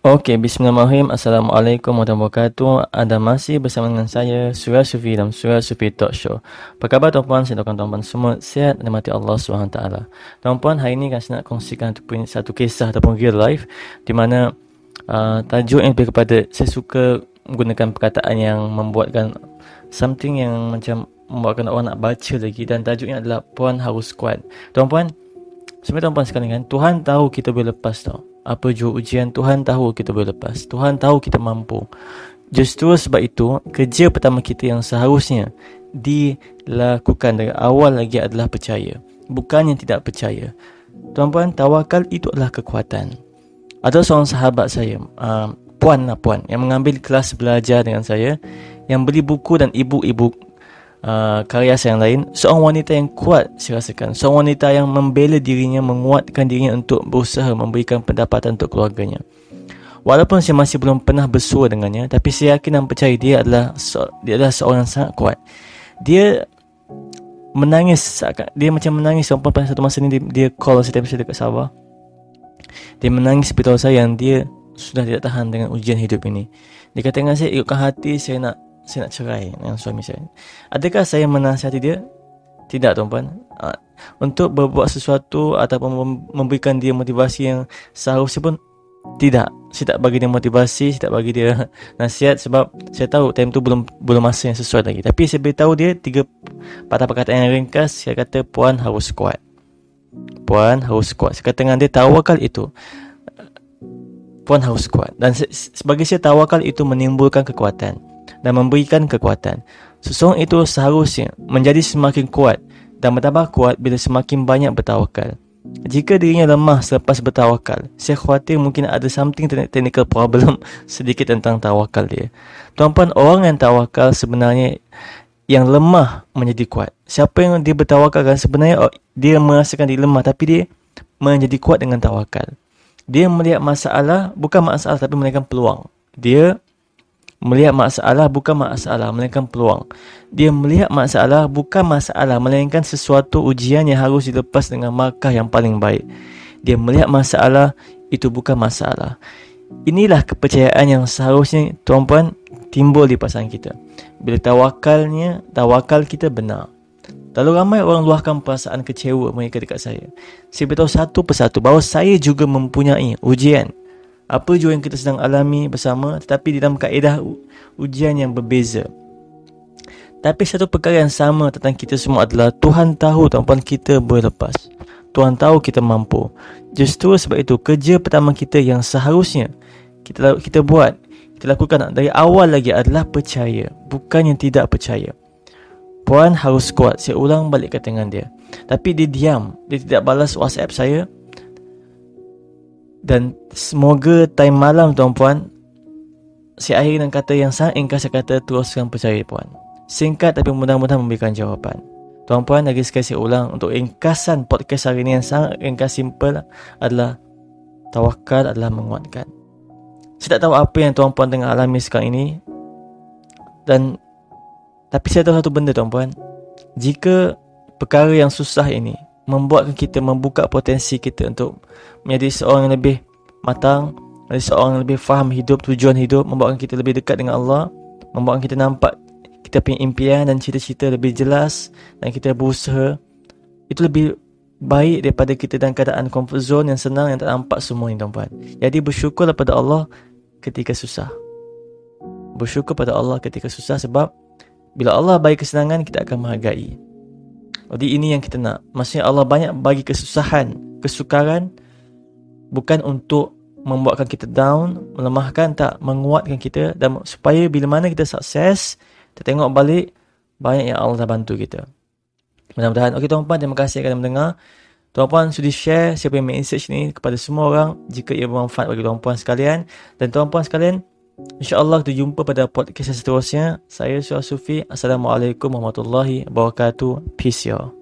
Okey, bismillahirrahmanirrahim. Assalamualaikum warahmatullahi wabarakatuh. Anda masih bersama dengan saya, Surah Sufi dalam Surah Sufi Talk Show. Apa khabar tuan-puan? Saya doakan tuan-puan semua sihat dan mati Allah SWT. Tuan-puan, hari ini saya nak kongsikan satu kisah ataupun real life di mana uh, tajuk yang lebih kepada saya suka menggunakan perkataan yang membuatkan something yang macam membuatkan orang nak baca lagi dan tajuknya adalah Puan Harus Kuat. Tuan-puan, sebenarnya tuan-puan sekalian, Tuhan tahu kita boleh lepas tau. Apa jua ujian Tuhan tahu kita boleh lepas. Tuhan tahu kita mampu. Justru sebab itu kerja pertama kita yang seharusnya dilakukan dari awal lagi adalah percaya. Bukan yang tidak percaya. Tuan-puan tawakal itu adalah kekuatan. Ada seorang sahabat saya uh, Puan lah puan yang mengambil kelas belajar dengan saya yang beli buku dan ibu-ibu uh, karya saya yang lain seorang wanita yang kuat saya rasakan. Seorang wanita yang membela dirinya menguatkan dirinya untuk berusaha memberikan pendapatan untuk keluarganya. Walaupun saya masih belum pernah bersua dengannya tapi saya yakin dan percaya dia adalah dia adalah seorang yang sangat kuat. Dia menangis dia macam menangis sampai pada satu masa ni dia, dia call saya saya dekat Sabah dia menangis beritahu saya yang dia sudah tidak tahan dengan ujian hidup ini. Dia kata dengan saya ikutkan hati saya nak saya nak cerai dengan suami saya. Adakah saya menasihati dia? Tidak tuan-puan. Ha, untuk berbuat sesuatu ataupun memberikan dia motivasi yang seharusnya pun tidak. Saya tak bagi dia motivasi, saya tak bagi dia nasihat sebab saya tahu time tu belum belum masa yang sesuai lagi. Tapi saya beritahu dia tiga patah perkataan yang ringkas. Saya kata puan harus kuat. Puan harus kuat. Saya kata dengan dia tawakal itu. Puan harus kuat. Dan sebagai saya tawakal itu menimbulkan kekuatan dan memberikan kekuatan. Seseorang itu seharusnya menjadi semakin kuat dan bertambah kuat bila semakin banyak bertawakal. Jika dirinya lemah selepas bertawakal, saya khawatir mungkin ada something technical problem sedikit tentang tawakal dia. Tuan-puan, orang yang tawakal sebenarnya yang lemah menjadi kuat. Siapa yang dia bertawakal kan sebenarnya oh, dia merasakan dia lemah tapi dia menjadi kuat dengan tawakal. Dia melihat masalah bukan masalah tapi melihat peluang. Dia Melihat masalah bukan masalah, melainkan peluang. Dia melihat masalah bukan masalah, melainkan sesuatu ujian yang harus dilepas dengan markah yang paling baik. Dia melihat masalah, itu bukan masalah. Inilah kepercayaan yang seharusnya tuan-puan timbul di pasangan kita. Bila tawakalnya, tawakal kita benar. Terlalu ramai orang luahkan perasaan kecewa mereka dekat saya. Saya beritahu satu persatu bahawa saya juga mempunyai ujian apa jua yang kita sedang alami bersama tetapi dalam kaedah ujian yang berbeza. Tapi satu perkara yang sama tentang kita semua adalah Tuhan tahu tuan-puan kita boleh lepas. Tuhan tahu kita mampu. Justru sebab itu kerja pertama kita yang seharusnya kita kita buat, kita lakukan dari awal lagi adalah percaya, bukan yang tidak percaya. Puan harus kuat. Saya ulang balik kata dia. Tapi dia diam. Dia tidak balas WhatsApp saya. Dan semoga time malam tuan-puan Saya akhiri dengan kata yang sangat ingkar Saya kata teruskan percaya puan. Singkat tapi mudah-mudahan memberikan jawapan. Tuan-puan lagi sekali saya ulang Untuk ingkasan podcast hari ini yang sangat ringkas simple Adalah Tawakal adalah menguatkan. Saya tak tahu apa yang tuan-puan tengah alami sekarang ini. Dan Tapi saya tahu satu benda tuan-puan. Jika perkara yang susah ini membuatkan kita membuka potensi kita untuk menjadi seorang yang lebih matang, menjadi seorang yang lebih faham hidup, tujuan hidup, membuatkan kita lebih dekat dengan Allah, membuatkan kita nampak kita punya impian dan cita-cita lebih jelas dan kita berusaha itu lebih baik daripada kita dalam keadaan comfort zone yang senang yang tak nampak semua ini tuan-tuan. Jadi bersyukurlah pada Allah ketika susah. Bersyukur pada Allah ketika susah sebab bila Allah bagi kesenangan kita akan menghargai. Jadi ini yang kita nak. Maksudnya Allah banyak bagi kesusahan, kesukaran bukan untuk membuatkan kita down, melemahkan tak, menguatkan kita dan supaya bila mana kita sukses, kita tengok balik banyak yang Allah dah bantu kita. Mudah-mudahan. Okey tuan-puan, terima kasih kerana mendengar. Tuan-puan sudi share siapa yang message ni kepada semua orang jika ia bermanfaat bagi tuan-puan sekalian. Dan tuan-puan sekalian, InsyaAllah kita jumpa pada podcast seterusnya. Saya Syah Sufi. Assalamualaikum warahmatullahi wabarakatuh. Peace y'all.